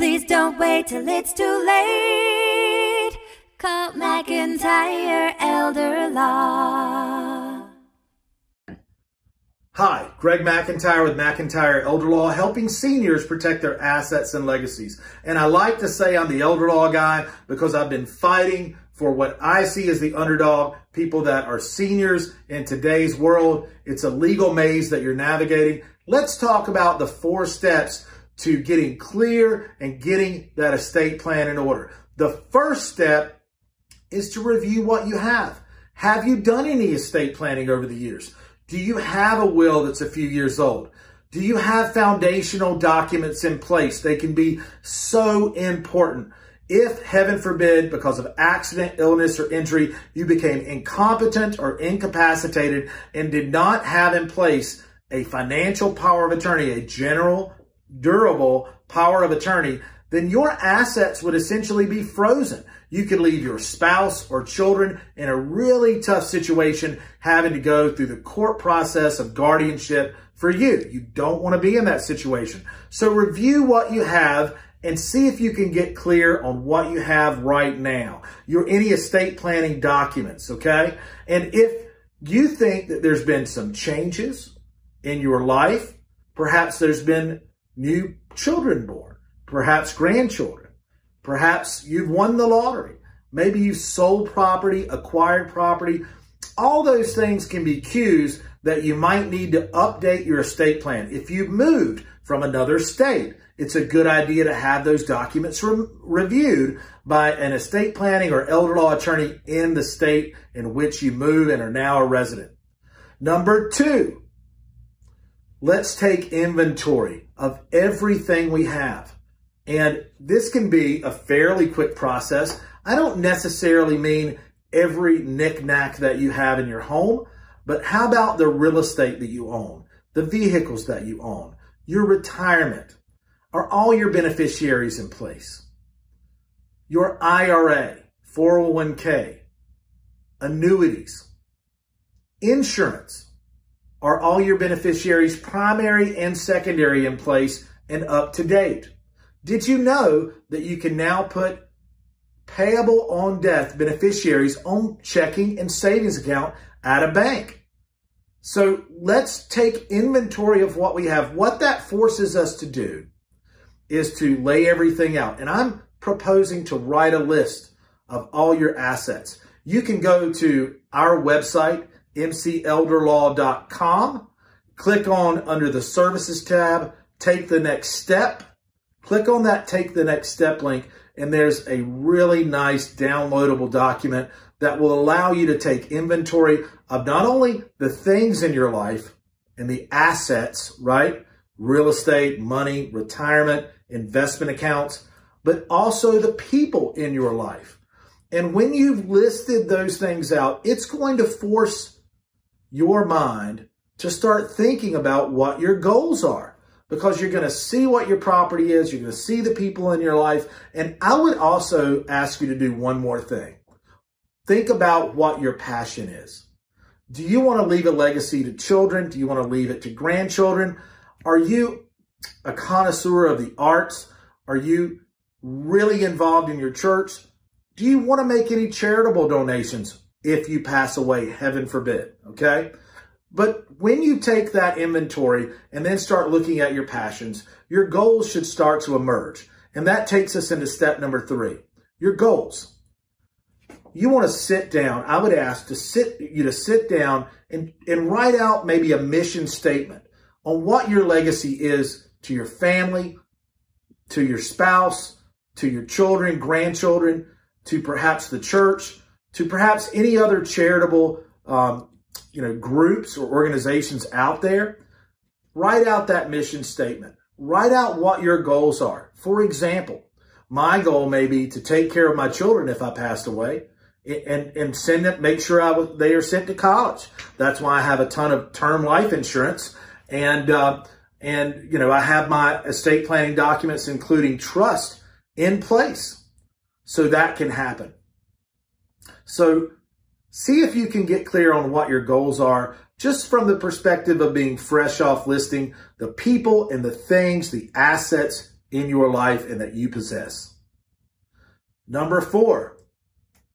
Please don't wait till it's too late. Call McIntyre Elder Law. Hi, Greg McIntyre with McIntyre Elder Law, helping seniors protect their assets and legacies. And I like to say I'm the elder law guy because I've been fighting for what I see as the underdog, people that are seniors in today's world. It's a legal maze that you're navigating. Let's talk about the four steps to getting clear and getting that estate plan in order. The first step is to review what you have. Have you done any estate planning over the years? Do you have a will that's a few years old? Do you have foundational documents in place? They can be so important. If, heaven forbid, because of accident, illness, or injury, you became incompetent or incapacitated and did not have in place a financial power of attorney, a general, durable power of attorney, then your assets would essentially be frozen. You could leave your spouse or children in a really tough situation having to go through the court process of guardianship for you. You don't want to be in that situation. So review what you have and see if you can get clear on what you have right now. Your any estate planning documents, okay? And if you think that there's been some changes in your life, perhaps there's been new children born, perhaps grandchildren, Perhaps you've won the lottery. Maybe you've sold property, acquired property. All those things can be cues that you might need to update your estate plan. If you've moved from another state, it's a good idea to have those documents re- reviewed by an estate planning or elder law attorney in the state in which you move and are now a resident. Number two, let's take inventory of everything we have. And this can be a fairly quick process. I don't necessarily mean every knickknack that you have in your home, but how about the real estate that you own, the vehicles that you own, your retirement? Are all your beneficiaries in place? Your IRA, 401k, annuities, insurance. Are all your beneficiaries primary and secondary in place and up to date? Did you know that you can now put payable on death beneficiaries on checking and savings account at a bank? So let's take inventory of what we have. What that forces us to do is to lay everything out. And I'm proposing to write a list of all your assets. You can go to our website, mcelderlaw.com, click on under the services tab, take the next step, Click on that Take the Next Step link, and there's a really nice downloadable document that will allow you to take inventory of not only the things in your life and the assets, right? Real estate, money, retirement, investment accounts, but also the people in your life. And when you've listed those things out, it's going to force your mind to start thinking about what your goals are because you're going to see what your property is. You're going to see the people in your life. And I would also ask you to do one more thing. Think about what your passion is. Do you want to leave a legacy to children? Do you want to leave it to grandchildren? Are you a connoisseur of the arts? Are you really involved in your church? Do you want to make any charitable donations if you pass away? Heaven forbid. Okay. But when you take that inventory and then start looking at your passions, your goals should start to emerge. And that takes us into step number three, your goals. You want to sit down. I would ask to sit you to sit down and, and write out maybe a mission statement on what your legacy is to your family, to your spouse, to your children, grandchildren, to perhaps the church, to perhaps any other charitable um, you know, groups or organizations out there, write out that mission statement. Write out what your goals are. For example, my goal may be to take care of my children if I passed away and, and send them, make sure I they are sent to college. That's why I have a ton of term life insurance and, uh, and, you know, I have my estate planning documents, including trust in place so that can happen. So See if you can get clear on what your goals are just from the perspective of being fresh off listing the people and the things, the assets in your life and that you possess. Number four,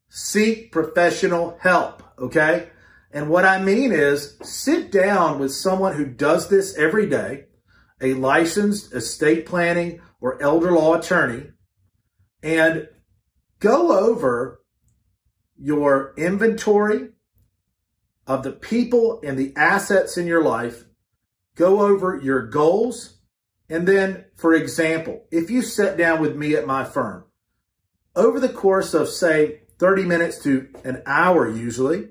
seek professional help. Okay. And what I mean is sit down with someone who does this every day, a licensed estate planning or elder law attorney, and go over your inventory of the people and the assets in your life, go over your goals, and then, for example, if you sit down with me at my firm, over the course of, say, 30 minutes to an hour usually,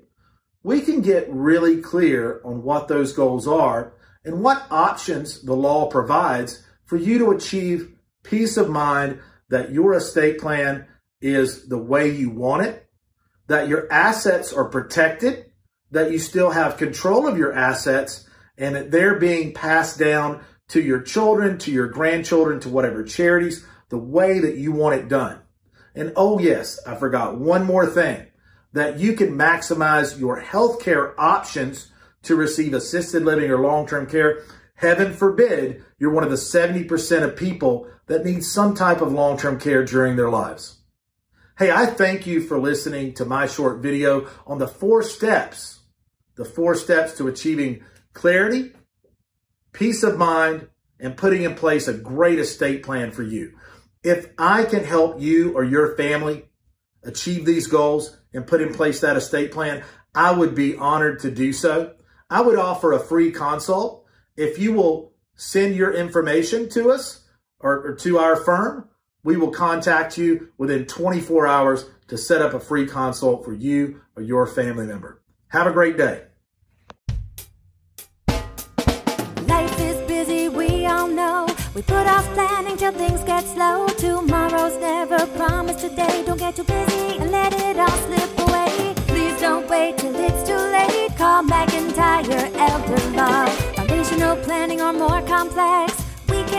we can get really clear on what those goals are and what options the law provides for you to achieve peace of mind that your estate plan is the way you want it, that your assets are protected, that you still have control of your assets, and that they're being passed down to your children, to your grandchildren, to whatever charities, the way that you want it done. And oh yes, I forgot one more thing that you can maximize your healthcare options to receive assisted living or long-term care. Heaven forbid you're one of the 70% of people that need some type of long-term care during their lives. Hey, I thank you for listening to my short video on the four steps, the four steps to achieving clarity, peace of mind, and putting in place a great estate plan for you. If I can help you or your family achieve these goals and put in place that estate plan, I would be honored to do so. I would offer a free consult. If you will send your information to us or, or to our firm, we will contact you within 24 hours to set up a free consult for you or your family member. Have a great day. Life is busy, we all know. We put off planning till things get slow. Tomorrow's never promised today. Don't get too busy and let it all slip away. Please don't wait till it's too late. Call McIntyre Elder Law. Foundational planning or more complex.